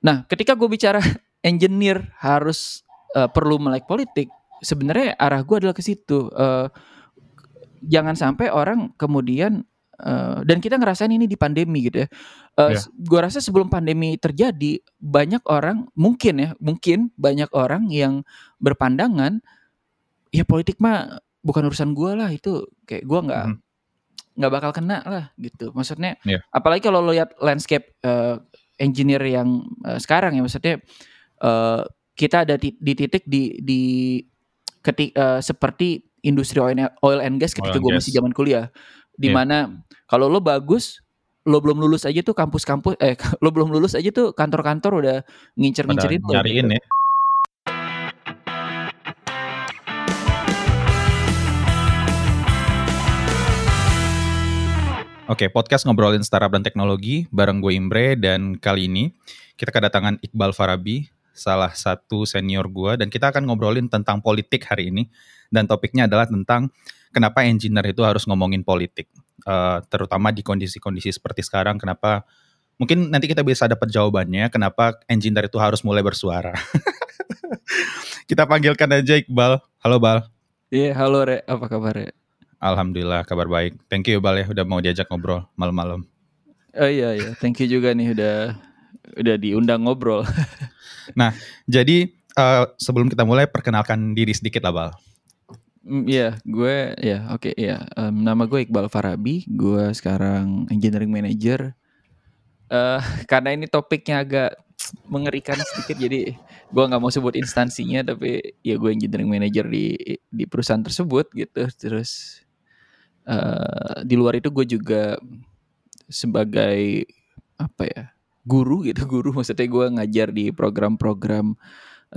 Nah, ketika gue bicara engineer harus uh, perlu melek politik, sebenarnya arah gue adalah ke situ. Uh, jangan sampai orang kemudian uh, dan kita ngerasain ini di pandemi gitu ya. Uh, yeah. Gue rasa sebelum pandemi terjadi banyak orang mungkin ya mungkin banyak orang yang berpandangan ya politik mah bukan urusan gue lah itu kayak gue nggak mm nggak bakal kena lah gitu maksudnya yeah. apalagi kalau lo lihat landscape uh, engineer yang uh, sekarang ya. Maksudnya uh, kita ada di, di titik di di ketik uh, seperti industri oil and gas ketika gue masih zaman kuliah. Di yeah. mana kalau lo bagus lo belum lulus aja tuh kampus-kampus eh lo belum lulus aja tuh kantor-kantor udah ngincer-ngincerin lo nyariin ya Oke, podcast ngobrolin startup dan teknologi bareng gue Imbre dan kali ini kita kedatangan Iqbal Farabi, salah satu senior gue dan kita akan ngobrolin tentang politik hari ini dan topiknya adalah tentang kenapa engineer itu harus ngomongin politik, uh, terutama di kondisi-kondisi seperti sekarang. Kenapa? Mungkin nanti kita bisa dapat jawabannya kenapa engineer itu harus mulai bersuara. kita panggilkan aja Iqbal. Halo Bal. Iya, yeah, halo Re. Apa kabar Re? Alhamdulillah kabar baik. Thank you Bal ya udah mau diajak ngobrol malam-malam. Oh iya iya, thank you juga nih udah udah diundang ngobrol. nah, jadi uh, sebelum kita mulai perkenalkan diri sedikit lah Bal. Mm, iya, yeah, gue ya yeah, oke okay, ya. Yeah. Um, nama gue Iqbal Farabi, gue sekarang engineering manager. Uh, karena ini topiknya agak mengerikan sedikit jadi gue nggak mau sebut instansinya tapi ya gue engineering manager di di perusahaan tersebut gitu terus uh, di luar itu gue juga sebagai apa ya guru gitu guru maksudnya gue ngajar di program-program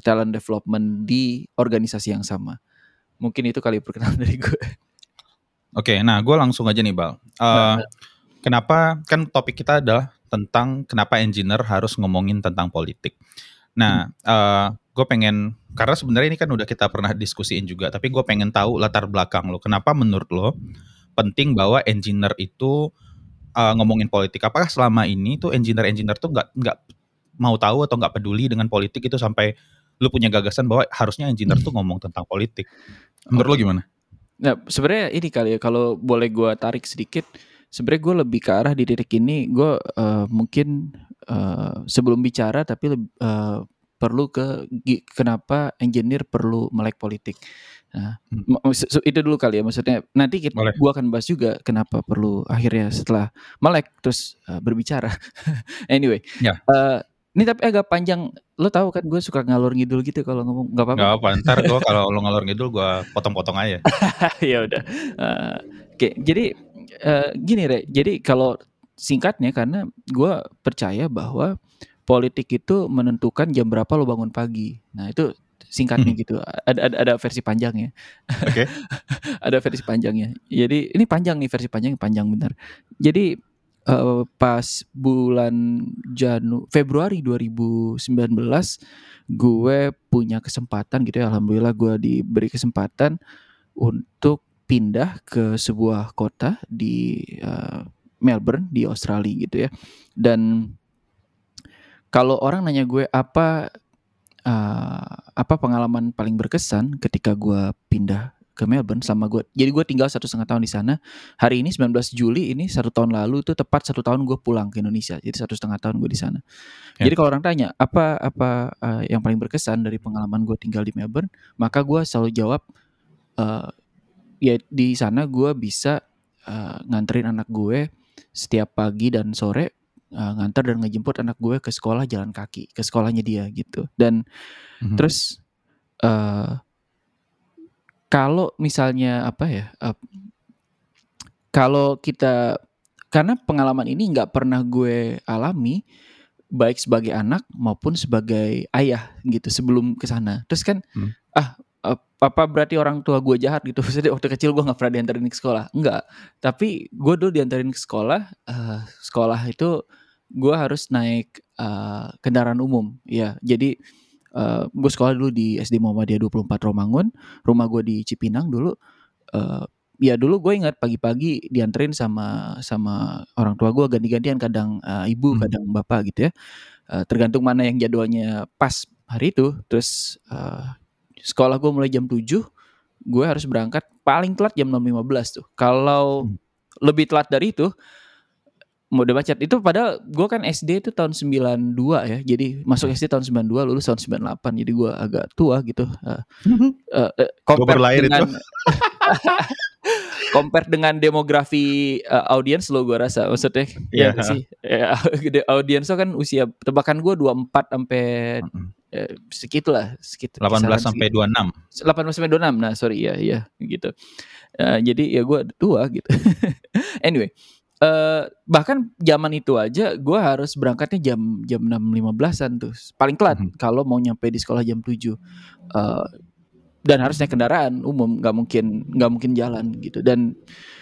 talent development di organisasi yang sama. Mungkin itu kali perkenalan dari gue oke nah gue langsung aja nih bal. Uh, nah, kenapa kan topik kita adalah tentang kenapa engineer harus ngomongin tentang politik. Nah hmm. uh, gue pengen karena sebenarnya ini kan udah kita pernah diskusiin juga tapi gue pengen tahu latar belakang lo. Kenapa menurut lo penting bahwa engineer itu uh, ngomongin politik. Apakah selama ini tuh engineer-engineer tuh nggak nggak mau tahu atau nggak peduli dengan politik itu sampai lu punya gagasan bahwa harusnya engineer tuh ngomong tentang politik. Menurut okay. lu gimana? Nah, sebenarnya ini kali ya kalau boleh gue tarik sedikit, sebenarnya gue lebih ke arah di titik ini gue uh, mungkin uh, sebelum bicara tapi uh, perlu ke kenapa engineer perlu melek politik. Nah, hmm. itu dulu kali ya maksudnya. Nanti kita gua akan bahas juga kenapa perlu akhirnya setelah melek terus uh, berbicara. anyway, ya. Uh, ini tapi agak panjang. Lo tahu kan gue suka ngalor ngidul gitu kalau ngomong nggak apa-apa. Gak apa. Ntar gue kalau lo ngalor ngidul gue potong-potong aja. ya udah. Uh, Oke, okay. jadi uh, gini re. Jadi kalau singkatnya karena gue percaya bahwa politik itu menentukan jam berapa lo bangun pagi. Nah itu singkatnya hmm. gitu. Ada, ada ada versi panjangnya. Oke. Okay. ada versi panjangnya. Jadi ini panjang nih versi panjang panjang benar. Jadi uh, pas bulan Janu Februari 2019 gue punya kesempatan gitu ya alhamdulillah gue diberi kesempatan untuk pindah ke sebuah kota di uh, Melbourne di Australia gitu ya. Dan kalau orang nanya gue apa uh, apa pengalaman paling berkesan ketika gue pindah ke Melbourne sama gue. Jadi gue tinggal satu setengah tahun di sana. Hari ini 19 Juli ini satu tahun lalu itu tepat satu tahun gue pulang ke Indonesia. Jadi satu setengah tahun gue di sana. Ya. Jadi kalau orang tanya apa apa uh, yang paling berkesan dari pengalaman gue tinggal di Melbourne, maka gue selalu jawab uh, ya di sana gue bisa uh, nganterin anak gue setiap pagi dan sore uh, ngantar dan ngejemput anak gue ke sekolah jalan kaki ke sekolahnya dia gitu. Dan mm-hmm. terus uh, kalau misalnya apa ya uh, kalau kita karena pengalaman ini nggak pernah gue alami baik sebagai anak maupun sebagai ayah gitu sebelum ke sana. Terus kan hmm. ah apa berarti orang tua gue jahat? gitu. Maksudnya waktu kecil gue nggak pernah diantarin ke sekolah. Enggak tapi gue dulu diantarin ke sekolah uh, sekolah itu gue harus naik uh, kendaraan umum. Ya jadi uh, gue sekolah dulu di SD Muhammadiyah 24 Romangun. Rumah gue di Cipinang dulu uh, ya dulu gue ingat pagi-pagi dianterin sama sama orang tua gue ganti-gantian kadang uh, ibu Hmm. kadang bapak gitu ya. Uh, tergantung mana yang jadwalnya pas hari itu. Terus uh, sekolah gue mulai jam 7 gue harus berangkat paling telat jam 6.15 tuh. Kalau Hmm. lebih telat dari itu mau udah macet itu padahal gue kan SD itu tahun 92 ya. Jadi masuk SD tahun 92 lulus tahun 98 jadi gue agak tua gitu. Uh, uh, uh, compare dengan compare dengan demografi uh, audiens lo gue rasa maksudnya. Ya Iya. sih. Ya, audiens lo kan usia tebakan gue 24 sampai Mm-mm. eh, segitulah sekitar 18 kisaran sampai 26. 18 sampai 26 nah sorry ya ya gitu. Eh, jadi ya gue tua gitu. Anyway eh bahkan zaman itu aja gue harus berangkatnya jam jam 6.15an tuh paling telat Mhm. kalau mau nyampe di sekolah jam 7 Eh, dan harus naik kendaraan umum nggak mungkin nggak mungkin jalan gitu. Dan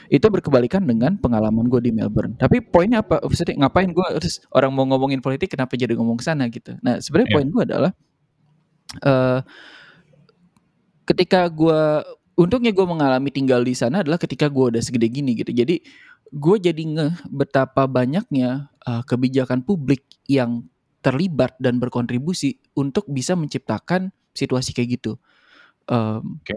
itu berkebalikan dengan pengalaman gue di Melbourne. Tapi poinnya apa? Maksudnya ngapain gue terus orang mau ngomongin politik kenapa jadi ngomong ke sana gitu? Nah sebenarnya Iya. poin gue adalah eh ketika gue untungnya gue mengalami tinggal di sana adalah ketika gue udah segede gini gitu. Jadi gue jadi ngeh betapa banyaknya uh, kebijakan publik yang terlibat dan berkontribusi untuk bisa menciptakan situasi kayak gitu. Um, Oke.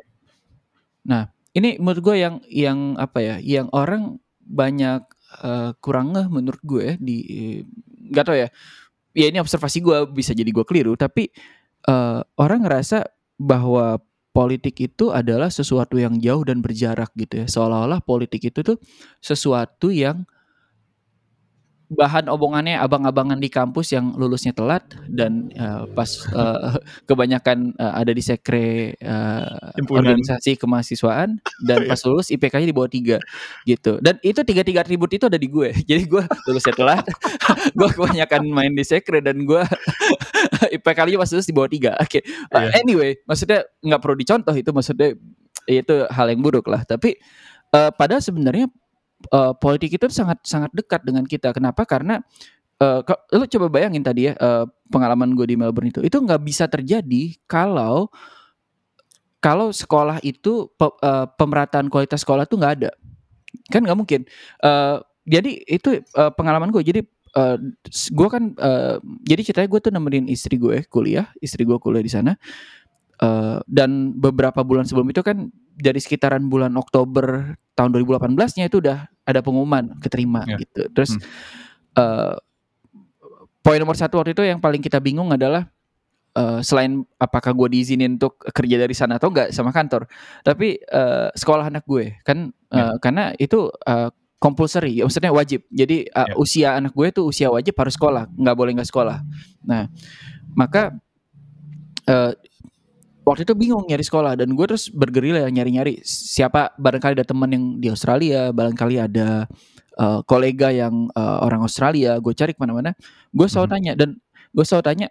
Nah ini menurut gue yang yang apa ya yang orang banyak uh, kurang ngeh menurut gue ya, di nggak tahu ya ya ini observasi gue bisa jadi gue keliru tapi uh, orang ngerasa bahwa politik itu adalah sesuatu yang jauh dan berjarak gitu ya. Seolah-olah politik itu tuh sesuatu yang bahan omongannya abang-abangan di kampus yang lulusnya telat dan uh, pas uh, kebanyakan uh, ada di sekre uh, organisasi kemahasiswaan dan pas lulus IPK-nya di bawah tiga gitu. Dan itu tiga-tiga atribut itu ada di gue. Jadi gue lulusnya telat gue kebanyakan main di sekre dan gue IPK-nya lulus di bawah tiga. Oke Uh, Iya. anyway maksudnya nggak perlu dicontoh itu maksudnya itu hal yang buruk lah. Tapi uh, padahal sebenarnya uh, politik itu sangat sangat dekat dengan kita. Kenapa? Karena uh, lu coba bayangin tadi ya uh, pengalaman gue di Melbourne itu. Itu nggak bisa terjadi kalau kalau sekolah itu pe- uh, pemerataan kualitas sekolah tuh nggak ada. Kan nggak mungkin. Uh, jadi itu uh, pengalaman gue jadi uh, gue kan uh, jadi ceritanya gue tuh nemenin istri gue kuliah istri gue kuliah di sana Uh, dan beberapa bulan sebelum itu kan dari sekitaran bulan Oktober tahun 2018-nya itu udah ada pengumuman keterima Ya. gitu. Terus Hmm. uh, poin nomor satu waktu itu yang paling kita bingung adalah uh, selain apakah gue diizinin untuk kerja dari sana atau enggak sama kantor, tapi uh, sekolah anak gue kan uh, karena itu uh, compulsory, ya, maksudnya wajib. Jadi uh, Ya. usia anak gue tuh usia wajib harus sekolah, nggak boleh nggak sekolah. Nah, maka uh, waktu itu bingung nyari sekolah dan gue terus bergerila nyari-nyari siapa barangkali ada teman yang di Australia, barangkali ada uh, kolega yang uh, orang Australia, gue cari ke mana-mana, gue selalu Mhm. tanya dan gue selalu tanya,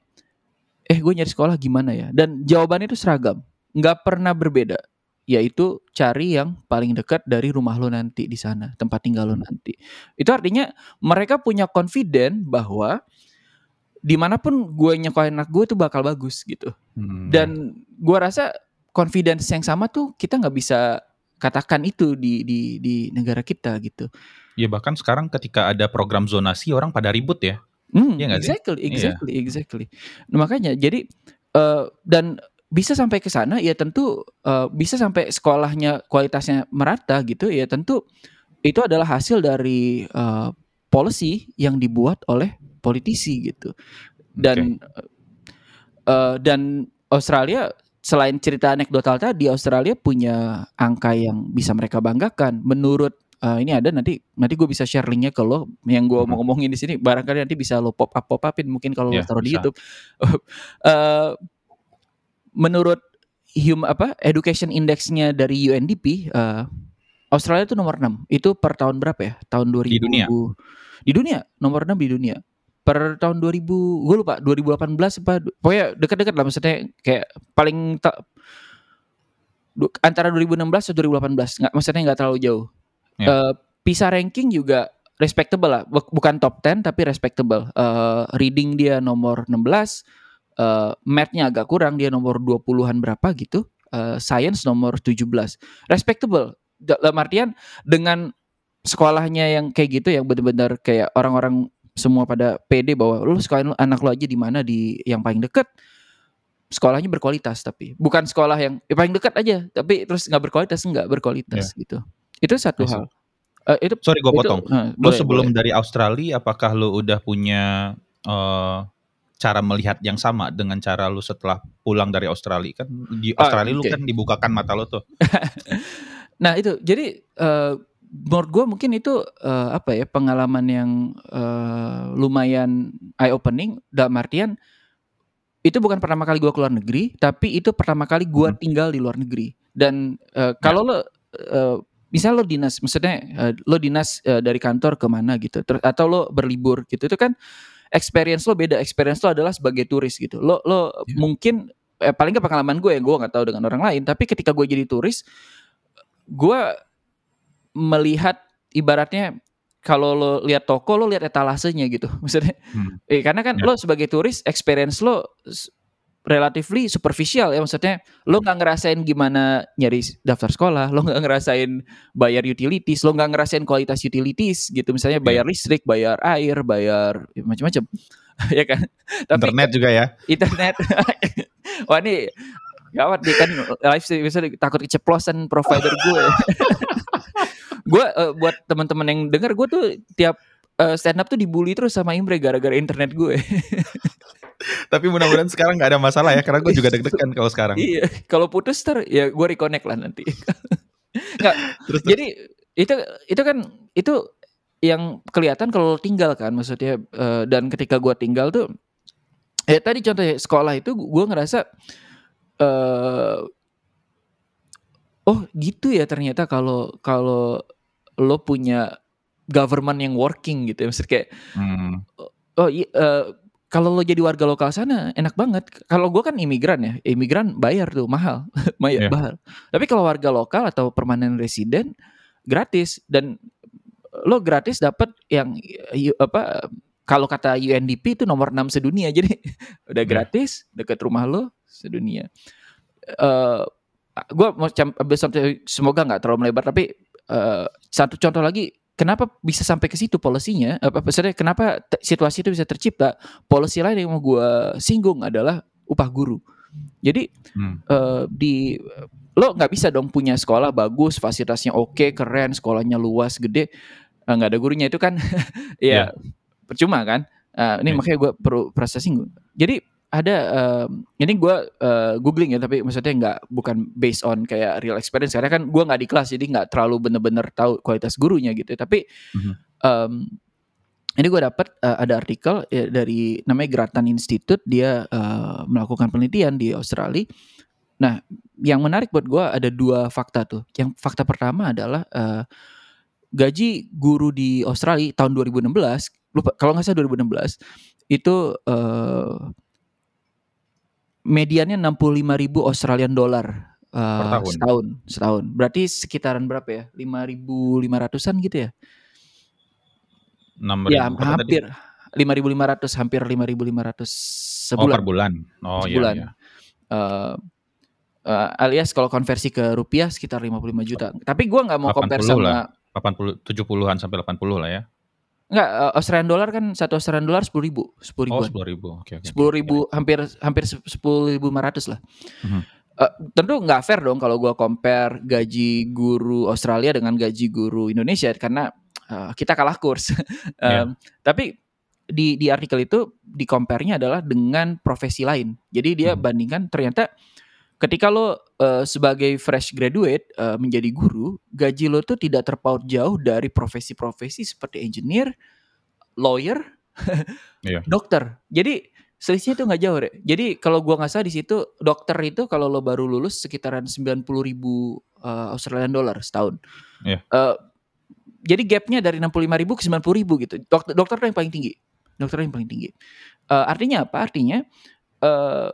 eh gue nyari sekolah gimana ya? Dan jawabannya itu seragam, nggak pernah berbeda, yaitu cari yang paling dekat dari rumah lo nanti di sana, tempat tinggal lo nanti. Itu artinya mereka punya confident bahwa di mana pun gue nyekolahin anak gue itu bakal bagus gitu. Hmm. Dan gua rasa confidence yang sama tuh kita nggak bisa katakan itu di di di negara kita gitu. ya bahkan sekarang ketika ada program zonasi orang pada ribut ya. Hmm, Iya nggak sih? exactly, Iya. exactly, exactly. Nah, makanya jadi eh, dan bisa sampai ke sana ya tentu eh, bisa sampai sekolahnya kualitasnya merata gitu ya tentu itu adalah hasil dari eh, policy yang dibuat oleh politisi gitu. Dan eh, dan Australia selain cerita anekdotal tadi Australia punya angka yang bisa mereka banggakan menurut eh, ini ada nanti nanti gue bisa share linknya ke lo yang gue Mhm. mau ngomongin di sini barangkali nanti bisa lo pop up pop upin mungkin kalau lo Ya, taruh di bisa. YouTube Eh, menurut hum apa education indexnya dari UNDP eh, Australia itu nomor 6 itu per tahun berapa ya? Tahun 2000 Di dunia? di dunia. Nomor 6 di dunia. Per tahun 2000 gue lupa 2018 apa pokoknya dekat-dekat lah maksudnya kayak paling ta- du- antara 2016 atau 2018 nggak maksudnya nggak terlalu jauh. Ya. Eh, PISA ranking juga respectable lah. Buk- bukan top 10 tapi respectable. Eh, reading dia nomor 16 eh mathnya agak kurang dia nomor 20-an berapa gitu Eh, science nomor 17 respectable. Dalam artian dengan sekolahnya yang kayak gitu yang benar-benar kayak orang-orang semua pada pede bahwa lu sekolahin anak lu aja di mana di yang paling deket. Sekolahnya berkualitas tapi. Bukan sekolah yang ya paling dekat aja tapi terus nggak berkualitas nggak berkualitas yeah. gitu. Itu satu hal. Uh, itu sorry gue potong. uh, lo sebelum boleh. dari Australia apakah lo udah punya uh, cara melihat yang sama dengan cara lu setelah pulang dari Australia kan di ah, Australia oh, okay. lu kan dibukakan mata lu tuh. nah itu jadi uh, menurut gue mungkin itu uh, apa ya pengalaman yang uh, lumayan eye opening dalam artian itu bukan pertama kali gue keluar negeri tapi itu pertama kali gue hmm. tinggal di luar negeri dan uh, kalau ya. lo uh, misal lo dinas maksudnya uh, lo dinas uh, dari kantor ke mana gitu atau lo berlibur gitu itu kan experience lo beda experience lo adalah sebagai turis gitu lo lo yeah. mungkin eh, paling gak pengalaman gue ya gue nggak tahu dengan orang lain tapi ketika gue jadi turis gue melihat ibaratnya kalau lo lihat toko lo lihat etalasenya gitu maksudnya hmm. eh, karena kan yeah. lo sebagai turis experience lo relatively superficial ya maksudnya lo nggak ngerasain gimana nyari daftar sekolah lo nggak ngerasain bayar utilities lo nggak ngerasain kualitas utilities gitu misalnya iya. bayar listrik bayar air bayar ya, macam-macam. Ya kan? Tapi, internet juga ya. Internet. Wah ini gawat nih kan live bisa takut keceplosan provider gue. Gue uh, buat teman-teman yang dengar gue tuh tiap uh, stand up tuh dibully terus sama Imre gara-gara internet gue Tapi mudah-mudahan sekarang nggak ada masalah ya, karena gue juga deg-degan kalau sekarang. Iya, kalau putus ter ya gue reconnect lah nanti. nggak, terus, jadi itu itu kan itu yang kelihatan kalau tinggal kan, maksudnya uh, dan ketika gue tinggal tuh, ya tadi contohnya sekolah itu gue ngerasa, uh, oh gitu ya ternyata kalau kalau lo punya government yang working gitu ya, maksudnya kayak, hmm. oh iya. Uh, kalau lo jadi warga lokal sana enak banget. Kalau gue kan imigran ya, imigran bayar tuh mahal, bayar yeah. mahal. Tapi kalau warga lokal atau permanen resident gratis dan lo gratis dapat yang apa kalau kata UNDP itu nomor 6 sedunia jadi udah iya. gratis yeah. deket rumah lo sedunia. Uh, eh, gue mau semoga nggak terlalu melebar tapi uh, satu contoh lagi kenapa bisa sampai ke situ polisinya apa maksudnya kenapa situasi itu bisa tercipta polisi lain yang mau gue singgung adalah upah guru jadi hmm. uh, di lo nggak bisa dong punya sekolah bagus fasilitasnya oke keren sekolahnya luas gede eh, nggak uh, ada gurunya itu kan ya yeah. percuma kan uh, ini yeah. makanya gue perlu proses singgung jadi ada uh, ini gue uh, googling ya tapi maksudnya nggak bukan based on kayak real experience. Karena kan gue nggak di kelas jadi nggak terlalu bener-bener tahu kualitas gurunya gitu tapi mm-hmm. um, ini gue dapat uh, ada artikel ya, dari namanya Grattan Institute. Dia uh, melakukan penelitian di Australia. Nah yang menarik buat gue ada dua fakta tuh. Yang fakta pertama adalah uh, gaji guru di Australia tahun 2016 lupa kalau nggak salah 2016 itu uh, mediannya 65 ribu Australian dollar uh, setahun setahun. Berarti sekitaran berapa ya? 5.500an gitu ya? 6 ya hampir lima ribu lima ratus hampir lima ribu lima ratus sebulan. Oh, per bulan. Oh iya, sebulan. iya. Uh, uh, alias kalau konversi ke rupiah sekitar 55 juta. Tapi gue nggak mau compare sama lah. 80 70-an sampai 80 lah ya. Enggak, uh, Australian dollar kan satu Australian dollar sepuluh ribu, sepuluh ribu. Oh sepuluh ribu, oke. Okay, okay, sepuluh ribu, okay. hampir hampir sepuluh ribu lima ratus lah. Mm-hmm. Uh, tentu nggak fair dong kalau gue compare gaji guru Australia dengan gaji guru Indonesia karena uh, kita kalah kurs. um, yeah. Tapi di di artikel itu di compare-nya adalah dengan profesi lain. Jadi dia hmm. bandingkan ternyata ketika lo uh, sebagai fresh graduate uh, menjadi guru, gaji lo tuh tidak terpaut jauh dari profesi-profesi seperti engineer, lawyer, iya. dokter. Jadi selisihnya tuh nggak jauh deh. Jadi kalau gua nggak salah di situ dokter itu kalau lo baru lulus sekitaran 90 ribu uh, Australian dollar setahun. Yeah. Iya. Uh, jadi gapnya dari 65 ribu ke 90 ribu gitu. Dokter dokter yang paling tinggi. Dokter yang paling tinggi. Uh, artinya apa? Artinya uh,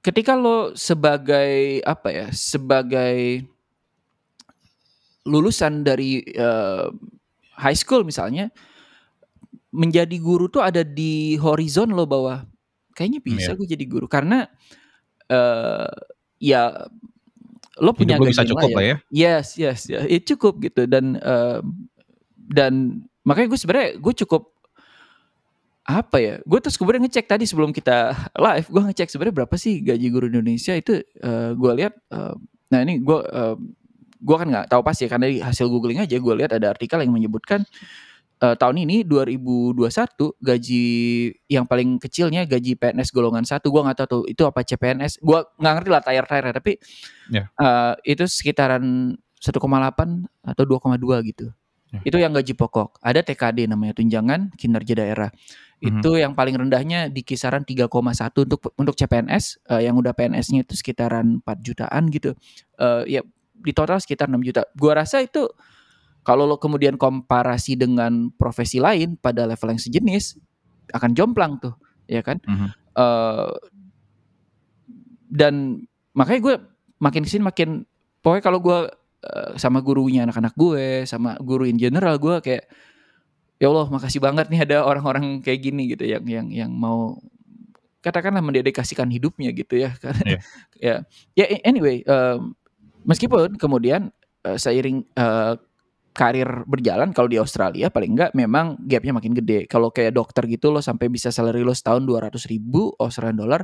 ketika lo sebagai apa ya sebagai lulusan dari uh, high school misalnya menjadi guru tuh ada di horizon lo bawah kayaknya bisa yeah. gue jadi guru karena uh, ya lo punya Hidup lo bisa cukup lah layak. ya. Yes, yes, ya, it cukup gitu dan eee, dan makanya gue sebenarnya gue cukup apa ya? Gue terus kemudian ngecek tadi sebelum kita live, gue ngecek sebenarnya berapa sih gaji guru Indonesia itu eee, gue lihat eee, nah ini gue eee, gue kan nggak tahu pasti ya karena di hasil googling aja gue lihat ada artikel yang menyebutkan eee, tahun ini 2021 gaji yang paling kecilnya gaji PNS golongan 1 gue nggak tahu tuh itu apa CPNS gue nggak ngerti lah tayar-tayar tapi Ya. eee, itu sekitaran 1,8 atau 2,2 gitu. Ya. Itu yang gaji pokok. Ada TKD namanya tunjangan kinerja daerah. Mhm. Itu yang paling rendahnya di kisaran 3,1 untuk untuk CPNS eee, yang udah PNS-nya itu sekitaran 4 jutaan gitu. Eee, ya di total sekitar 6 juta. Gua rasa itu kalau lo kemudian komparasi dengan profesi lain pada level yang sejenis akan jomplang tuh, ya kan? Mhm. Eee, dan makanya gue makin ke sini makin pokoknya kalau gue eee, sama gurunya anak-anak gue, sama guru in general gue kayak ya Allah makasih banget nih ada orang-orang kayak gini gitu yang yang yang mau katakanlah mendedikasikan hidupnya gitu ya karena Iya. ya ya anyway em, meskipun kemudian eh, seiring eh, karir berjalan kalau di Australia paling enggak memang gapnya makin gede. Kalau kayak dokter gitu lo sampai bisa salary lo setahun 200 ribu Australian dollar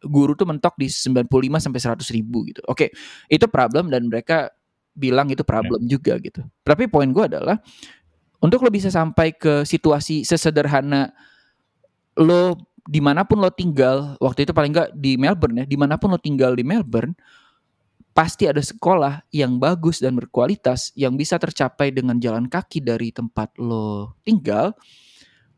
guru tuh mentok di 95 sampai 100 ribu gitu. Oke itu problem dan mereka bilang itu problem juga gitu. Tapi poin gue adalah untuk lo bisa sampai ke situasi sesederhana lo di mana pun lo tinggal waktu itu paling nggak di Melbourne ya di mana pun lo tinggal di Melbourne pasti ada sekolah yang bagus dan berkualitas yang bisa tercapai dengan jalan kaki dari tempat lo tinggal.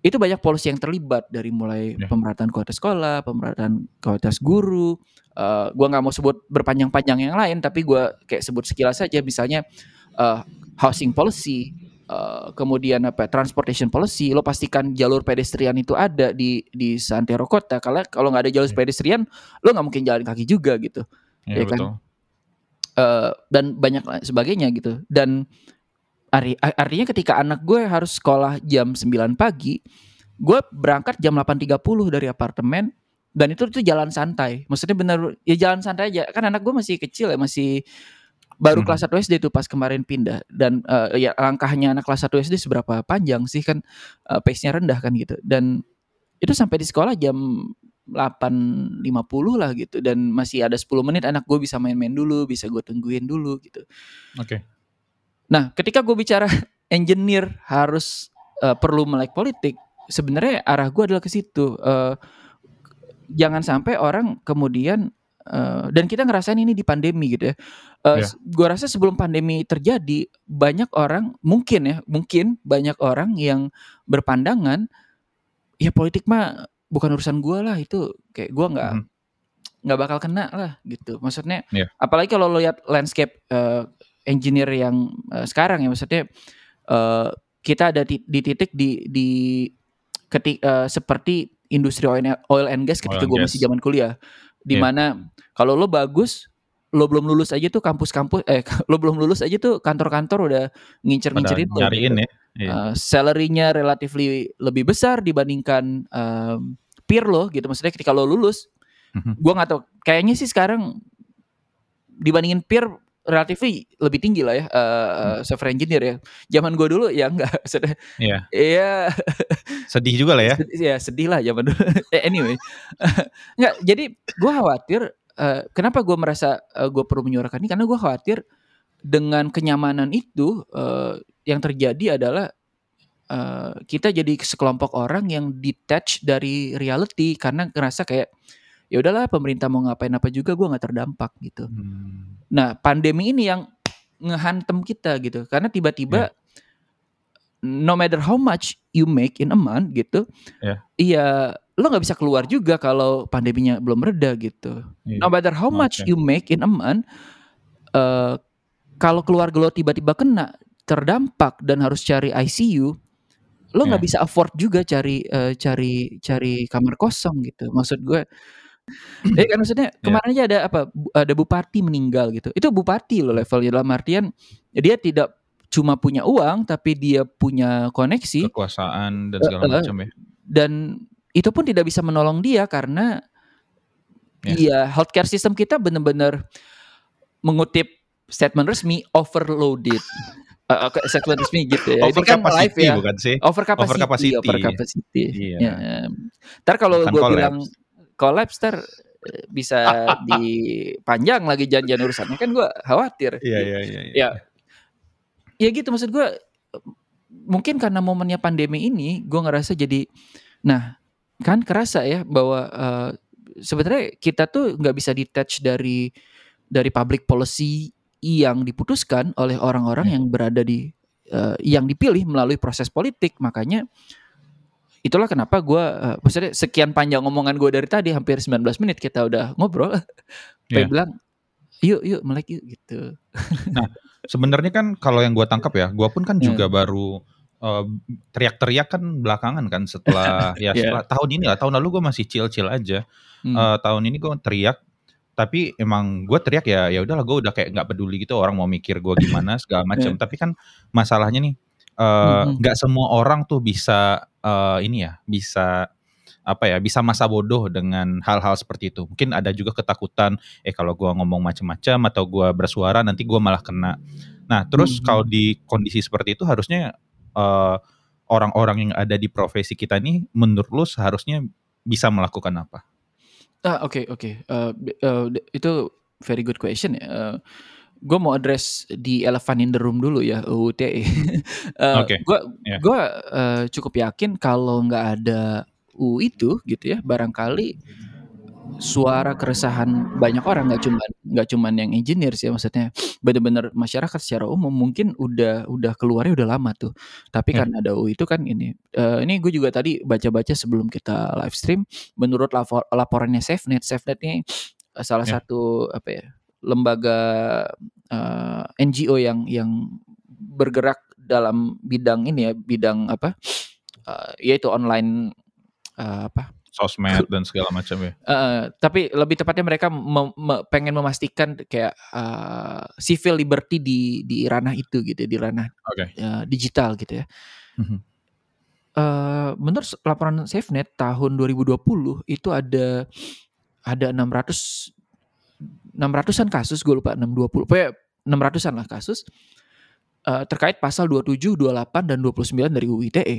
Itu banyak polisi yang terlibat dari mulai Ya. pemerataan kualitas sekolah pemerataan kualitas guru Eh, gua nggak mau sebut berpanjang-panjang yang lain tapi gua kayak sebut sekilas saja misalnya eh, housing policy eh, kemudian apa transportation policy lo pastikan jalur pedestrian itu ada di di Santero Kota kalau kalau nggak ada jalur Ya. pedestrian lo nggak mungkin jalan kaki juga gitu Iya Ya kan? betul. Eh, dan banyak sebagainya gitu dan arti- artinya ketika anak gue harus sekolah jam 9 pagi gue berangkat jam 8.30 dari apartemen dan itu tuh jalan santai maksudnya bener ya jalan santai aja kan anak gue masih kecil ya masih baru Mhm. kelas 1 SD tuh pas kemarin pindah dan eh, ya langkahnya anak kelas 1 SD seberapa panjang sih kan eh, pace-nya rendah kan gitu dan itu sampai di sekolah jam 8.50 lah gitu dan masih ada 10 menit anak gue bisa main-main dulu bisa gue tungguin dulu gitu Oke. Nah, ketika gue bicara engineer harus eh, perlu melek politik, sebenarnya arah gue adalah ke situ. Eh, jangan sampai orang kemudian eh, dan kita ngerasain ini di pandemi gitu ya. Eh, Iya. Gue rasa sebelum pandemi terjadi banyak orang mungkin ya mungkin banyak orang yang berpandangan ya politik mah bukan urusan gue lah itu kayak gue nggak Mhm. nggak bakal kena lah gitu. Maksudnya Iya. apalagi kalau lo lihat landscape eh, engineer yang eh, sekarang ya maksudnya eh, kita ada di, di titik di di ketik eh, seperti industri oil, and gas ketika gue masih zaman kuliah di Iya. mana kalau lo bagus lo belum lulus aja tuh kampus-kampus eh lo belum lulus aja tuh kantor-kantor udah ngincer-ngincerin lo nyariin gitu. ya. Iya. Uh, salary-nya relatively lebih besar dibandingkan um, peer lo gitu maksudnya ketika lo lulus Mhm. gua nggak tahu kayaknya sih sekarang dibandingin peer relatively lebih tinggi lah ya uh, software engineer ya. Zaman gua dulu ya enggak maksudnya Iya. iya. Sedih juga lah ya. sedih, ya sedih lah zaman dulu. Eh, anyway. Nggak jadi gua khawatir uh, kenapa gua merasa uh, gua perlu menyuarakan ini? Karena gua khawatir dengan kenyamanan itu uh, yang terjadi adalah uh, kita jadi sekelompok orang yang detach dari reality karena ngerasa kayak ya udahlah pemerintah mau ngapain apa juga gua nggak terdampak gitu Hmm. Nah, pandemi ini yang ngehantem kita gitu. Karena tiba-tiba no matter how much you make in a month gitu. Ya. Iya, lo nggak bisa keluar juga kalau pandeminya belum reda gitu. Iya. No matter how much you make in a month eh kalau keluarga lo tiba-tiba kena terdampak dan harus cari ICU, lo nggak Ya. bisa afford juga cari eh, cari cari kamar kosong gitu. Maksud gue Eh kan maksudnya Ya. kemarin aja ada apa ada bupati meninggal gitu. Itu bupati loh levelnya dalam artian dia tidak cuma punya uang tapi dia punya koneksi Kekuasaan dan segala Eh, eh. macam ya. dan itu pun tidak bisa menolong dia karena Ya. iya healthcare system kita benar-benar mengutip statement resmi overloaded. Uh, segmen resmi gitu ya. Over Ini kan capacity live ya. bukan sih? Over capacity. Over capacity. Over capacity. Iya. Ya. Ntar kalau gue bilang collapse ntar eh, bisa dipanjang lagi janjian urusannya kan gue khawatir. Iya iya iya. iya. Ya. Ya gitu maksud gue mungkin karena momennya pandemi ini gue ngerasa jadi nah kan kerasa ya bahwa eh, sebenarnya kita tuh nggak bisa detach dari dari public policy yang diputuskan oleh orang-orang Ya. yang berada di eh, yang dipilih melalui proses politik makanya itulah kenapa gue maksudnya sekian panjang omongan gue dari tadi hampir 19 menit kita udah ngobrol. Pengen bilang yuk yuk melek yuk gitu Sebenarnya kan kalau yang gue tangkap ya, gue pun kan Ya. juga baru eh, teriak-teriak kan belakangan kan setelah ya Ya. setelah tahun ini lah. Tahun lalu gue masih chill-chill aja. Hmm. Eh, tahun ini gue teriak tapi emang gue teriak ya ya udahlah gue udah kayak nggak peduli gitu orang mau mikir gue gimana segala macam tapi kan masalahnya nih eh, Mhm. nggak semua orang tuh bisa eh, ini ya bisa apa ya bisa masa bodoh dengan hal-hal seperti itu mungkin ada juga ketakutan eh kalau gue ngomong macam-macam atau gue bersuara nanti gue malah kena nah terus Mhm. kalau di kondisi seperti itu harusnya eh, orang-orang yang ada di profesi kita nih menurut lu seharusnya bisa melakukan apa Ah oke oke Eh, b- eh, d- itu very good question ya. Gue mau address di elephant in the room dulu ya UU ITE. Oke, Gue ya. gue eh, cukup yakin kalau nggak ada UU itu gitu ya barangkali suara keresahan banyak orang nggak cuman nggak cuman yang engineer sih maksudnya bener-bener masyarakat secara umum mungkin udah udah keluarnya udah lama tuh tapi Ya. karena ada UU itu kan ini eh, ini gue juga tadi baca-baca sebelum kita live stream menurut lapor- laporannya SafeNet SafeNet ini eh, salah Ya. satu apa ya lembaga eh, NGO yang yang bergerak dalam bidang ini ya bidang apa eh, yaitu online eh, apa sosmed dan segala macam ya. Eh, tapi lebih tepatnya mereka mem- me- pengen memastikan kayak eh, civil liberty di di ranah itu gitu di ranah Oke. eh, digital gitu ya. Mhm. Eh, menurut laporan SafeNet tahun 2020 itu ada ada 600 600-an kasus gue lupa 620 pokoknya 600-an lah kasus eh, terkait pasal 27, 28 dan 29 dari UU ITE.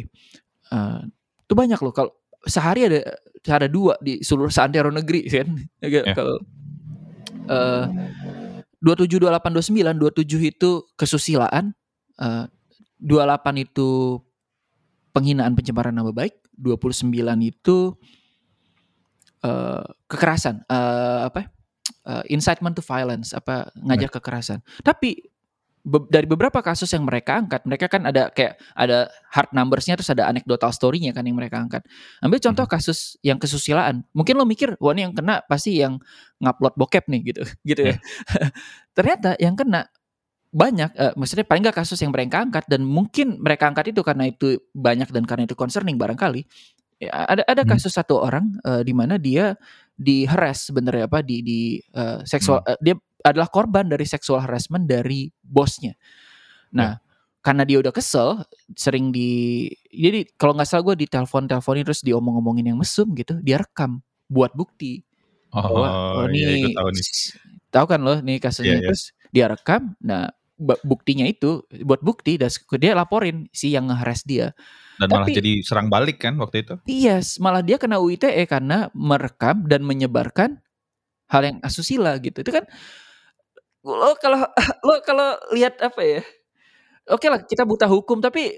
Eh, itu banyak loh kalau sehari ada ada dua di seluruh seantero negeri kan. Ya. Kalau eh 27, 28, 29, 27 itu kesusilaan, eh 28 itu penghinaan pencemaran nama baik, 29 itu eh kekerasan, eh apa? Incitement to violence, apa ngajak kekerasan. Tapi be- dari beberapa kasus yang mereka angkat, mereka kan ada kayak ada hard numbersnya terus ada anecdotal story-nya kan yang mereka angkat. Ambil contoh kasus yang kesusilaan. Mungkin lo mikir, wah ini yang kena pasti yang ngupload bokep nih gitu, gitu ya. Ternyata yang kena banyak, eh, maksudnya paling nggak kasus yang mereka angkat dan mungkin mereka angkat itu karena itu banyak dan karena itu concerning barangkali. Ya, ada ada Hmm. kasus satu orang eh, di mana dia di harass sebenarnya apa di di eh, seksual eh, dia adalah korban dari seksual harassment dari bosnya. Nah, karena dia udah kesel, sering di jadi kalau nggak salah gue di telepon teleponin terus diomong-omongin yang mesum gitu, dia rekam buat bukti Oh, bahwa oh, iya, nih gue tahu nih. tahu kan lo nih kasusnya Iya, iya. terus dia rekam nah buktinya itu buat bukti dan dia laporin si yang nge-harass dia Dan malah Tapi- jadi serang balik kan waktu itu. yes malah dia kena UITE karena merekam dan menyebarkan hal yang asusila gitu itu kan lo kalau lo kalau lihat apa ya oke lah kita buta hukum tapi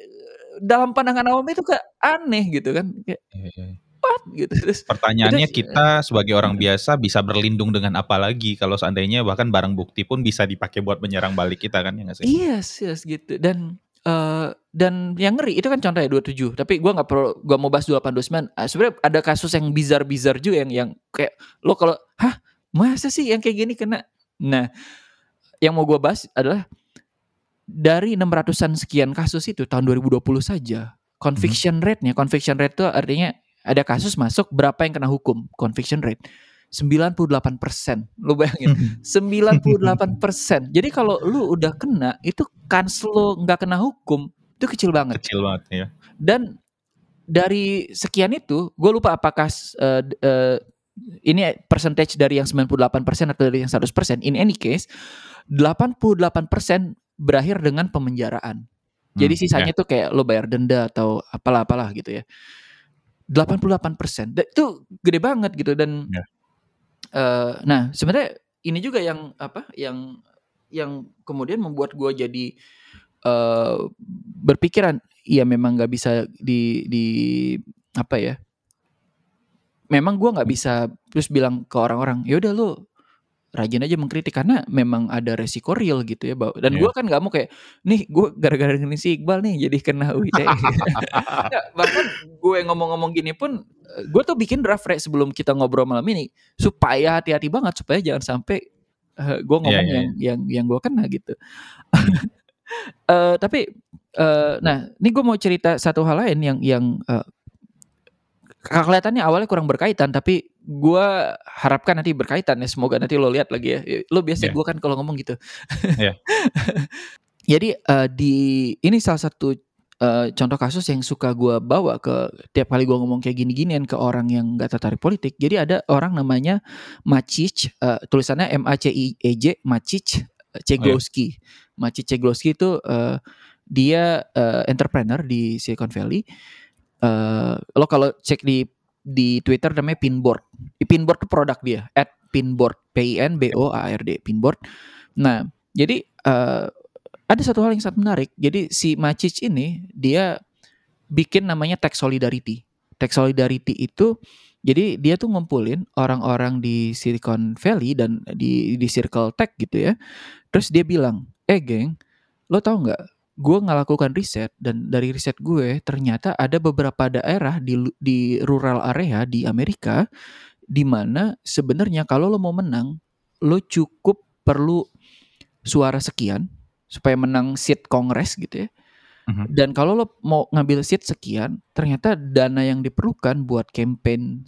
dalam pandangan awam itu kayak aneh gitu kan kayak Iya, iya. What gitu terus Pertanyaannya Terus, kita sebagai orang biasa bisa berlindung dengan apa lagi kalau seandainya bahkan barang bukti pun bisa dipakai buat menyerang balik kita kan ya nggak sih? Yes, yes gitu. Dan eh dan yang ngeri itu kan contohnya 27. Tapi gua nggak perlu gua mau bahas 28 29. Ah, Sebenarnya ada kasus yang bizar-bizar juga yang yang kayak lo kalau hah masa sih yang kayak gini kena. Nah, yang mau gua bahas adalah dari 600-an sekian kasus itu tahun 2020 saja conviction rate-nya, conviction rate itu artinya ada kasus masuk berapa yang kena hukum, conviction rate 98 persen, lu bayangin 98 persen. Jadi kalau lu udah kena, itu kans lu nggak kena hukum itu kecil banget. Kecil banget ya. Dan dari sekian itu, gue lupa apakah uh, uh, ini percentage dari yang 98% atau dari yang 100%, in any case 88% berakhir dengan pemenjaraan. Jadi Hmm, sisanya ya. tuh kayak lo bayar denda atau apalah-apalah gitu ya. 88% Dan itu gede banget gitu dan Ya. eh, nah sebenarnya ini juga yang apa yang yang kemudian membuat gue jadi eh, berpikiran ya memang nggak bisa di di apa ya memang gue nggak bisa terus bilang ke orang-orang ya udah lo rajin aja mengkritik karena memang ada resiko real gitu ya dan Iya. gue kan nggak mau kayak nih gue gara-gara ini si Iqbal nih jadi kena UITE Nggak, bahkan gue ngomong-ngomong gini pun gue tuh bikin draft Re, sebelum kita ngobrol malam ini supaya hati-hati banget supaya jangan sampai gue ngomong Iya, iya, yang yang yang gue kena gitu. Eh, tapi eh, nah ini gue mau cerita satu hal lain yang yang eh, kelihatannya awalnya kurang berkaitan tapi gue harapkan nanti berkaitan ya semoga nanti lo lihat lagi ya. Lo biasa Iya. gue kan kalau ngomong gitu. Iya. jadi eh, di ini salah satu eh, contoh kasus yang suka gue bawa ke tiap kali gue ngomong kayak gini-ginian ke orang yang nggak tertarik politik. Jadi ada orang namanya Macic eh, tulisannya M A C I E J Macic Ceglowski Macic Ceglowski itu eh, dia eh, entrepreneur di Silicon Valley eh lo kalau cek di di Twitter namanya Pinboard. Pinboard tuh produk dia, at Pinboard, P I N B O A R D, Pinboard. Nah, jadi eh, ada satu hal yang sangat menarik. Jadi si Macic ini dia bikin namanya Tech Solidarity. Tech Solidarity itu jadi dia tuh ngumpulin orang-orang di Silicon Valley dan di di Circle Tech gitu ya. Terus dia bilang, "Eh, geng, lo tau nggak gue ngelakukan riset dan dari riset gue ternyata ada beberapa daerah di di rural area di Amerika di mana sebenarnya kalau lo mau menang lo cukup perlu suara sekian supaya menang seat kongres gitu ya. Mhm. dan kalau lo mau ngambil seat sekian ternyata dana yang diperlukan buat campaign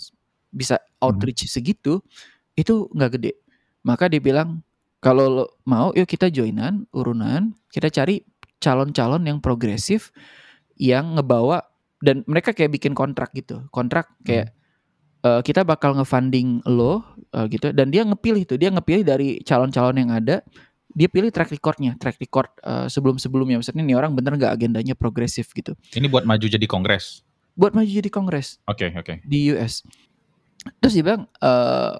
bisa outreach segitu itu nggak gede. Maka dia bilang kalau lo mau yuk kita joinan urunan kita cari calon-calon yang progresif yang ngebawa dan mereka kayak bikin kontrak gitu kontrak kayak eh, kita bakal ngefunding lo eh, gitu dan dia ngepilih tuh dia ngepilih dari calon-calon yang ada dia pilih track recordnya track record eh, sebelum-sebelumnya maksudnya nih orang bener nggak agendanya progresif gitu Ini buat maju jadi kongres. buat maju jadi kongres Oke, oke. di US. Terus dia bilang, eh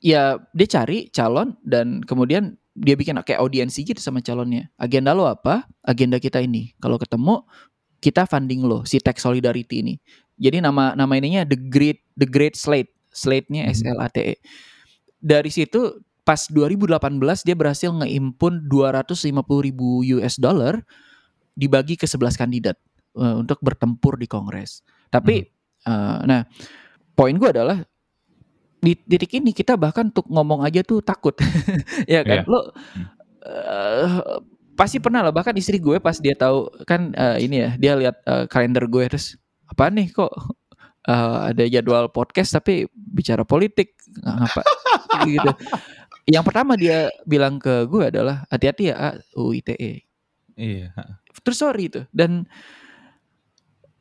ya dia cari calon dan kemudian dia bikin kayak audiensi gitu sama calonnya. Agenda lo apa? Agenda kita ini. Kalau ketemu kita funding lo si Tech Solidarity ini. Jadi nama nama ininya The Great The Great Slate. Slate-nya S L A T E. Dari situ pas 2018 dia berhasil ngeimpun 250 ribu US dollar dibagi ke 11 kandidat eh, untuk bertempur di Kongres. Tapi eh, nah poin gue adalah di titik ini kita bahkan untuk ngomong aja tuh takut. Ya kan? Iya. lo eh, pasti pernah lah bahkan istri gue pas dia tahu kan eh, ini ya dia lihat eh, kalender gue terus apa nih kok eh, ada jadwal podcast tapi bicara politik? Ngapa gitu. Yang pertama dia bilang ke gue adalah hati-hati ya A, UITE Iya. terus sorry itu dan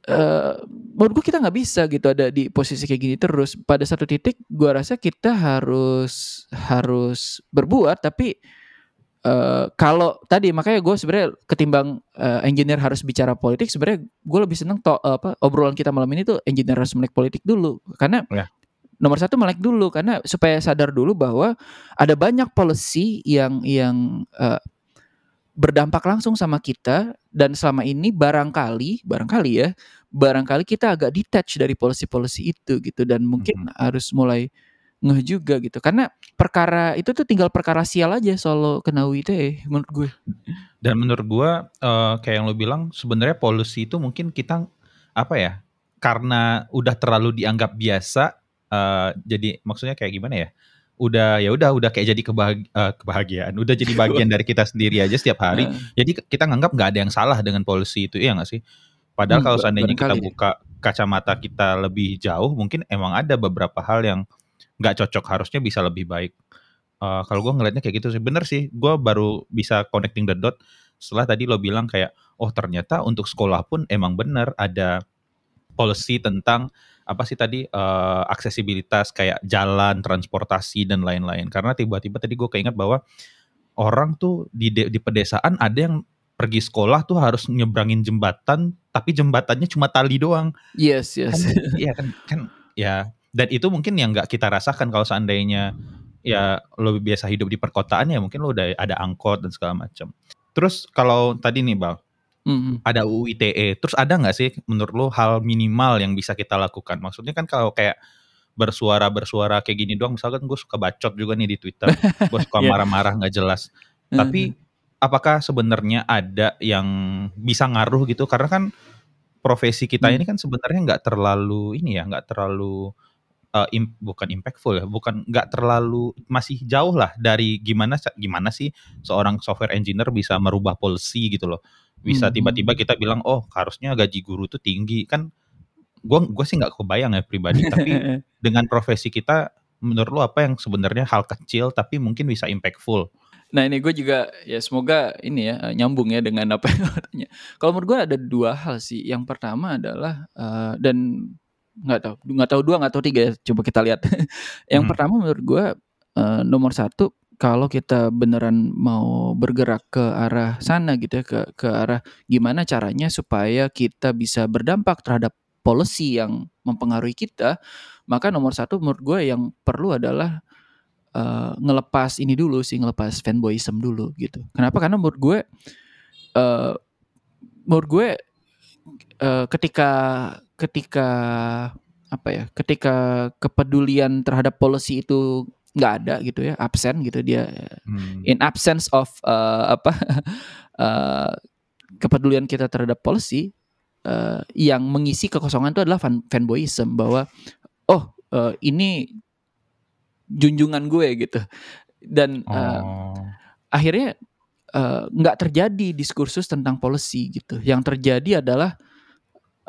eh menurut gue kita nggak bisa gitu ada di posisi kayak gini terus. Pada satu titik gue rasa kita harus harus berbuat tapi eh kalau tadi makanya gue sebenarnya ketimbang eh, engineer harus bicara politik sebenarnya gue lebih seneng to, apa obrolan kita malam ini tuh engineer harus melek politik dulu. Karena Ya. nomor satu melek dulu karena supaya sadar dulu bahwa ada banyak policy yang yang eh, berdampak langsung sama kita. Dan selama ini barangkali barangkali ya barangkali kita agak detach dari policy-policy itu gitu dan mungkin harus mulai ngeh juga gitu karena perkara itu tuh tinggal perkara sial aja soal lo kena UITE menurut gue Dan menurut gua eh, kayak yang lo bilang sebenarnya policy itu mungkin kita apa ya? Karena udah terlalu dianggap biasa eh, jadi maksudnya kayak gimana ya? Udah ya udah udah kayak jadi kebahagi- eh, kebahagiaan, udah jadi bagian dari kita sendiri aja setiap hari. Jadi kita nganggap nggak ada yang salah dengan policy itu, iya nggak sih? Padahal Hmm, kalau seandainya kita buka kacamata kita lebih jauh, mungkin emang ada beberapa hal yang nggak cocok, harusnya bisa lebih baik. Eh, kalau gue ngelihatnya kayak gitu sih, bener sih. Gue baru bisa connecting the dot setelah tadi lo bilang kayak, oh ternyata untuk sekolah pun emang bener ada policy tentang apa sih tadi uh, aksesibilitas kayak jalan, transportasi dan lain-lain. Karena tiba-tiba tadi gue keinget bahwa orang tuh di de, di pedesaan ada yang pergi sekolah tuh harus nyebrangin jembatan, tapi jembatannya cuma tali doang. Yes, yes. Kan, iya kan, kan ya. Dan itu mungkin yang nggak kita rasakan kalau seandainya ya lo biasa hidup di perkotaan ya mungkin lo udah ada angkot dan segala macam. Terus kalau tadi nih bang, mm-hmm. ada UU ITE. Terus ada nggak sih menurut lo hal minimal yang bisa kita lakukan? Maksudnya kan kalau kayak bersuara-bersuara kayak gini doang, misalkan gue suka bacot juga nih di Twitter, gue suka yeah. marah-marah nggak jelas. Mm-hmm. Apakah sebenarnya ada yang bisa ngaruh gitu? Karena kan profesi kita mm. ini kan sebenarnya nggak terlalu ini ya, nggak terlalu uh, im, bukan impactful ya, bukan nggak terlalu masih jauh lah dari gimana gimana sih seorang software engineer bisa merubah policy gitu loh. Bisa hmm. tiba-tiba kita bilang oh harusnya gaji guru tuh tinggi kan. Gue gue sih nggak kebayang ya pribadi, tapi dengan profesi kita menurut lo apa yang sebenarnya hal kecil tapi mungkin bisa impactful? Nah ini gue juga ya semoga ini ya nyambung ya dengan apa yang katanya. Kalau menurut gue ada dua hal sih. Yang pertama adalah uh, dan nggak tahu nggak tahu dua nggak tahu tiga ya coba kita lihat yang hmm. pertama menurut gue uh, nomor satu kalau kita beneran mau bergerak ke arah sana gitu ya ke ke arah gimana caranya supaya kita bisa berdampak terhadap policy yang mempengaruhi kita maka nomor satu menurut gue yang perlu adalah uh, ngelepas ini dulu sih ngelepas fanboyism dulu gitu kenapa karena menurut gue uh, menurut gue uh, ketika ketika apa ya ketika kepedulian terhadap policy itu nggak ada gitu ya absen gitu dia hmm. in absence of uh, apa uh, kepedulian kita terhadap policy uh, yang mengisi kekosongan itu adalah fan fanboyism bahwa oh uh, ini junjungan gue gitu dan uh, oh. akhirnya nggak uh, terjadi diskursus tentang policy gitu yang terjadi adalah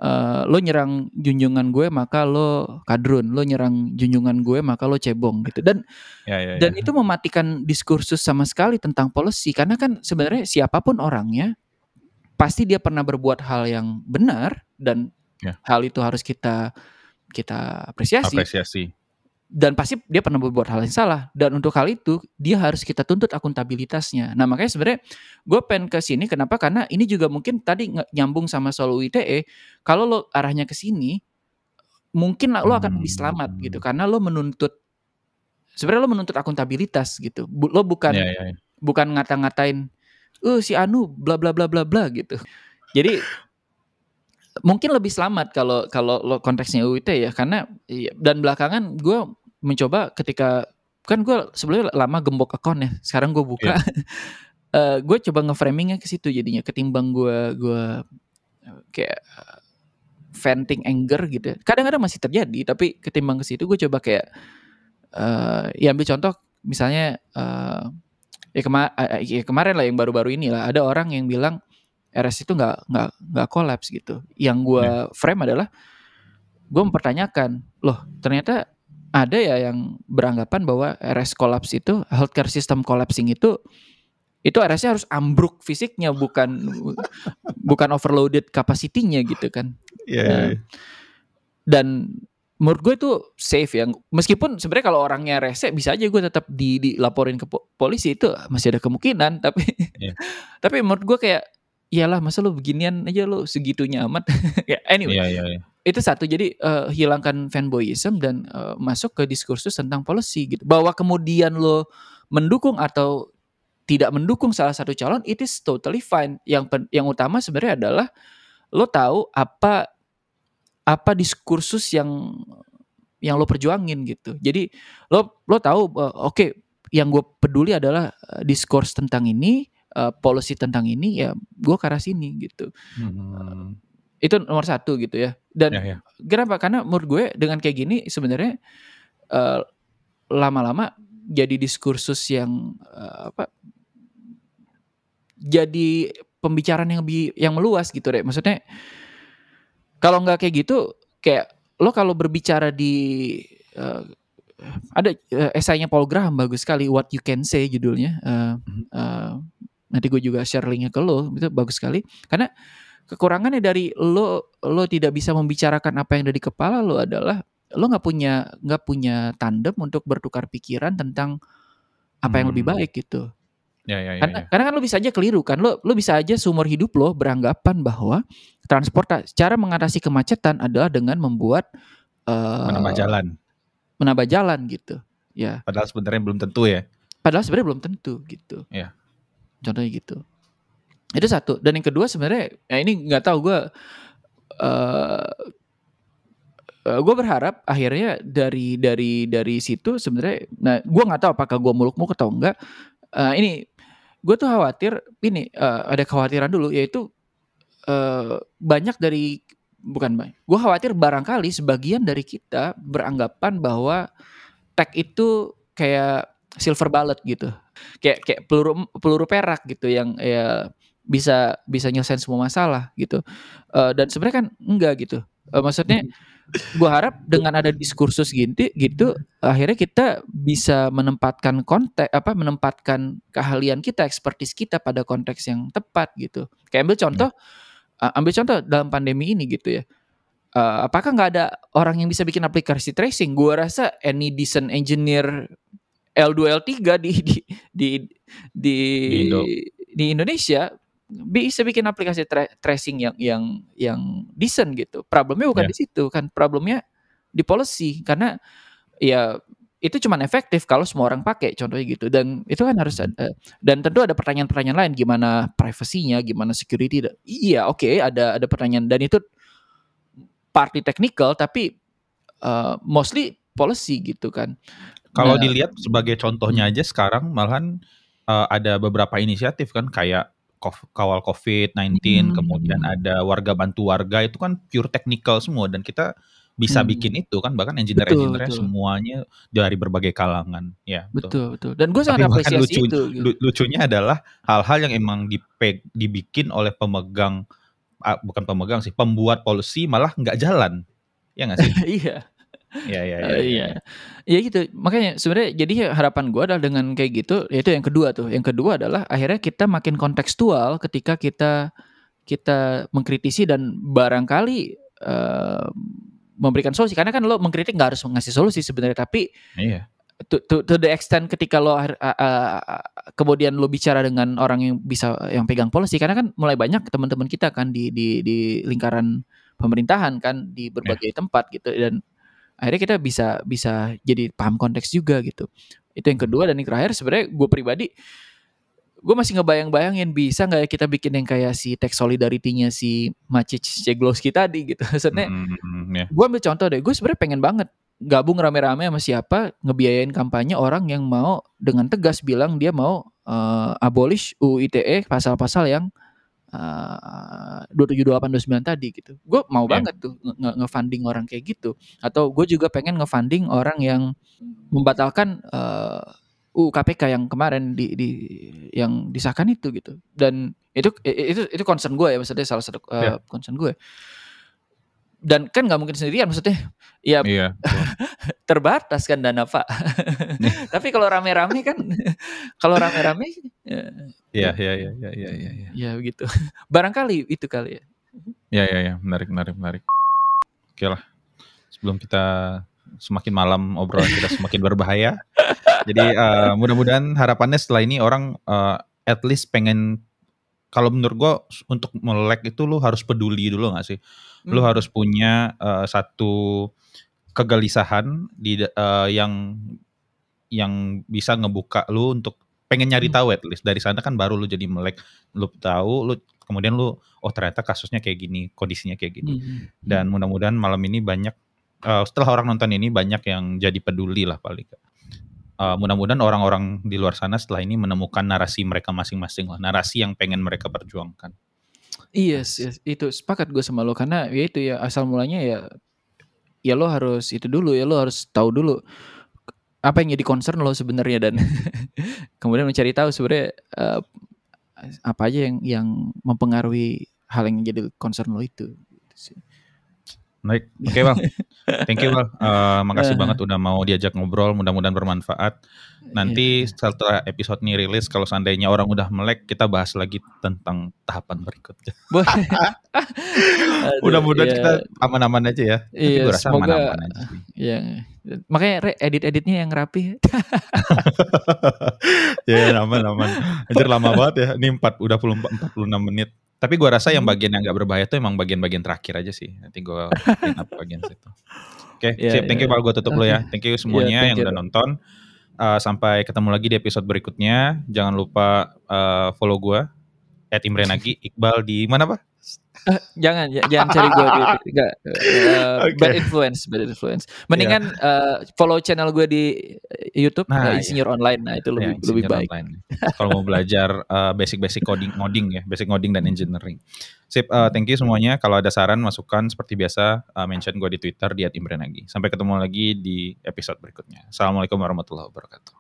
uh, lo nyerang junjungan gue maka lo kadrun, lo nyerang junjungan gue maka lo cebong gitu. Dan ya, ya, ya. dan itu mematikan diskursus sama sekali tentang policy karena kan sebenarnya siapa pun orangnya pasti dia pernah berbuat hal yang benar dan ya. hal itu harus kita kita apresiasi. Apresiasi dan pasti dia pernah berbuat hal yang salah. Dan untuk hal itu dia harus kita tuntut akuntabilitasnya. Nah makanya sebenarnya gue pengen ke sini kenapa? Karena ini juga mungkin tadi nyambung sama soal UITE kalau lo arahnya ke sini mungkin lo akan lebih selamat gitu. Hmm. karena lo menuntut sebenarnya lo menuntut akuntabilitas gitu. Lo bukan yeah, yeah, yeah. bukan ngata-ngatain eh si Anu bla bla bla bla bla gitu. Jadi mungkin lebih selamat kalau kalau lo konteksnya UIT ya. Karena iya, dan belakangan gue mencoba ketika kan gue sebelumnya lama gembok akun ya sekarang gue buka yeah. Uh, gue coba ngeframingnya ke situ jadinya ketimbang gue gue kayak venting anger gitu ya. kadang-kadang masih terjadi tapi ketimbang ke situ gue coba kayak uh, ya ambil contoh misalnya uh, ya, kema uh, ya kemarin lah yang baru-baru ini lah ada orang yang bilang RS itu nggak nggak nggak kolaps gitu yang gue yeah. frame adalah gue mempertanyakan loh ternyata ada ya yang beranggapan bahwa RS kolaps itu healthcare system collapsing itu itu RS-nya harus ambruk fisiknya bukan bukan overloaded kapasitinya gitu kan. Yeah, nah, yeah. Dan menurut gue itu safe ya. Meskipun sebenarnya kalau orangnya rese bisa aja gue tetap di dilaporin ke polisi itu masih ada kemungkinan tapi yeah. tapi menurut gue kayak iyalah masa lu beginian aja lu segitunya amat. ya anyway. Yeah, yeah, yeah itu satu jadi uh, hilangkan fanboyism dan uh, masuk ke diskursus tentang policy gitu bahwa kemudian lo mendukung atau tidak mendukung salah satu calon it is totally fine yang yang utama sebenarnya adalah lo tahu apa apa diskursus yang yang lo perjuangin gitu jadi lo lo tahu uh, oke okay, yang gue peduli adalah diskurs tentang ini uh, policy tentang ini ya gue ke arah sini gitu hmm. Itu nomor satu gitu ya. Dan ya, ya. kenapa? Karena menurut gue dengan kayak gini sebenarnya uh, lama-lama jadi diskursus yang uh, apa? Jadi pembicaraan yang lebih yang meluas gitu deh. Maksudnya kalau nggak kayak gitu, kayak lo kalau berbicara di uh, ada uh, esainya Paul Graham bagus sekali What You Can Say judulnya. Uh, uh, nanti gue juga share linknya ke lo itu bagus sekali karena kekurangannya dari lo lo tidak bisa membicarakan apa yang ada di kepala lo adalah lo nggak punya nggak punya tandem untuk bertukar pikiran tentang apa yang lebih Hmm. baik gitu. Ya ya ya. Karena, ya. karena kan lo bisa aja keliru kan, lo lo bisa aja seumur hidup lo beranggapan bahwa transportasi cara mengatasi kemacetan adalah dengan membuat eh, Menambah jalan. menambah jalan gitu. Ya, Padahal sebenarnya belum tentu ya. padahal sebenarnya belum tentu gitu. Iya. Contohnya gitu. Itu satu. Dan yang kedua sebenarnya, ya ini nggak tahu gue. eh gue berharap akhirnya dari dari dari situ sebenarnya, nah gue nggak tahu apakah gue muluk-muluk atau enggak. Eh, ini gue tuh khawatir ini eh, ada kekhawatiran dulu yaitu eh banyak dari bukan banyak. Gue khawatir barangkali sebagian dari kita beranggapan bahwa tech itu kayak silver bullet gitu. Kayak kayak peluru peluru perak gitu yang ya bisa bisa nyelesain semua masalah gitu. Eh, dan sebenarnya kan enggak gitu. Eh, maksudnya gue harap dengan ada diskursus gitu gitu akhirnya kita bisa menempatkan konteks apa menempatkan keahlian kita ekspertis kita pada konteks yang tepat gitu kayak ambil contoh uh, ambil contoh dalam pandemi ini gitu ya Uh, apakah nggak ada orang yang bisa bikin aplikasi tracing gua rasa any decent engineer L2 L3 di di di di, Di Indo. di Indonesia bisa bikin aplikasi tra- tracing yang yang yang decent gitu. Problemnya bukan Ya. di situ kan, problemnya di policy karena ya itu cuman efektif kalau semua orang pakai contohnya gitu dan itu kan harus ada dan tentu ada pertanyaan-pertanyaan lain gimana privasinya gimana security iya oke ada ada pertanyaan dan itu party technical tapi uh, mostly policy gitu kan Kalau Nah. dilihat sebagai contohnya aja sekarang malahan eh, ada beberapa inisiatif kan kayak kawal COVID-19, Hmm. kemudian ada warga bantu warga itu kan pure technical semua dan kita bisa Hmm. bikin itu kan bahkan Betul, engineer-engineer betul. semuanya dari berbagai kalangan ya betul. betul betul dan gue sangat apresiasi lucu, itu gitu. lu- lucunya adalah hal-hal yang emang dipe- dibikin oleh pemegang ah, bukan pemegang sih pembuat policy malah nggak jalan ya nggak sih iya ya ya ya, Eh, iya. Iya gitu. Makanya sebenarnya jadi harapan gue adalah dengan kayak gitu, yaitu yang kedua tuh. Yang kedua adalah akhirnya kita makin kontekstual ketika kita kita mengkritisi dan barangkali eh, memberikan solusi. Karena kan lo mengkritik nggak harus ngasih solusi sebenarnya, tapi iya to, to, to the extent ketika lo uh, uh, kemudian lo bicara dengan orang yang bisa yang pegang policy karena kan mulai banyak teman-teman kita kan di di di lingkaran pemerintahan kan di berbagai tempat gitu dan akhirnya kita bisa bisa jadi paham konteks juga gitu itu yang kedua dan yang terakhir sebenarnya gue pribadi gue masih ngebayang-bayangin bisa nggak ya kita bikin yang kayak si teks solidarity-nya si Macic Ceglowski tadi gitu maksudnya Mm, ya. gue ambil contoh deh gue sebenarnya pengen banget gabung rame-rame sama siapa ngebiayain kampanye orang yang mau dengan tegas bilang dia mau eh, abolish UU ITE pasal-pasal yang uh, 2728 29 tadi gitu. Gue mau Iya. banget tuh nge- nge- nge-funding orang kayak gitu. Atau gue juga pengen nge-funding orang yang membatalkan eh, UU KPK yang kemarin di, di yang disahkan itu gitu. Dan itu itu itu concern gue ya maksudnya salah satu eh, Iya. concern gue. Dan kan nggak mungkin sendirian maksudnya ya Iya. terbatas kan dana pak. Tapi kalau rame-rame kan kalau rame-rame ya, Iya, iya, iya, iya, iya, iya, iya. ya begitu. Barangkali itu kali ya. Ya, ya, ya, menarik, menarik, menarik. Oke lah, sebelum kita semakin malam obrolan kita semakin berbahaya. Jadi eh, mudah-mudahan harapannya setelah ini orang eh, at least pengen kalau menurut gua untuk melek itu lu harus peduli dulu gak sih? Lu Hmm. harus punya eh, satu kegelisahan di eh, yang yang bisa ngebuka lu untuk pengen nyari Hmm. tahu at least dari sana kan baru lu jadi melek lu tahu lu kemudian lu oh ternyata kasusnya kayak gini kondisinya kayak gini Hmm. dan mudah-mudahan malam ini banyak eh, setelah orang nonton ini banyak yang jadi peduli lah paling nggak. Eh, mudah-mudahan orang-orang di luar sana setelah ini menemukan narasi mereka masing-masing lah narasi yang pengen mereka perjuangkan Yes, yes, itu sepakat gue sama lo karena ya itu ya asal mulanya ya ya lo harus itu dulu ya lo harus tahu dulu apa yang jadi concern lo sebenarnya dan kemudian mencari tahu sebenarnya eh, apa aja yang yang mempengaruhi hal yang jadi concern lo itu. Gitu sih. Baik, oke okay, bang. Thank you bang. Uh, makasih uh, banget udah mau diajak ngobrol. Mudah-mudahan bermanfaat. Nanti yeah. setelah episode ini rilis, kalau seandainya orang udah melek, kita bahas lagi tentang tahapan berikutnya. Mudah-mudahan yeah. kita aman-aman aja ya. Tapi yeah, gue rasa aman-aman aja. Iya. Makanya edit-editnya yang rapi. ya, yeah, aman-aman. Anjir lama banget ya. Ini 4 udah 46 menit. Tapi gue rasa yang hmm. bagian yang gak berbahaya tuh emang bagian-bagian terakhir aja sih. Nanti gue bagian situ. Oke, okay, yeah, sip. Thank yeah. you Pak. Gue tutup okay. lo ya. Thank you semuanya yeah, yang you. udah nonton. Uh, sampai ketemu lagi di episode berikutnya. Jangan lupa uh, follow gue. At Imre Nagi. Iqbal di mana Pak? Uh, jangan jangan cari gue di enggak. Uh, okay. bad influence bad influence. Mendingan yeah. uh, follow channel gue di YouTube nah, uh, Insinyur yeah. Online. Nah itu lebih yeah, lebih baik. Kalau mau belajar uh, basic basic coding ngoding ya basic ngoding dan engineering. Sip uh, thank you semuanya. Kalau ada saran masukan seperti biasa uh, mention gue di Twitter di @imrenagi. Sampai ketemu lagi di episode berikutnya. Assalamualaikum warahmatullahi wabarakatuh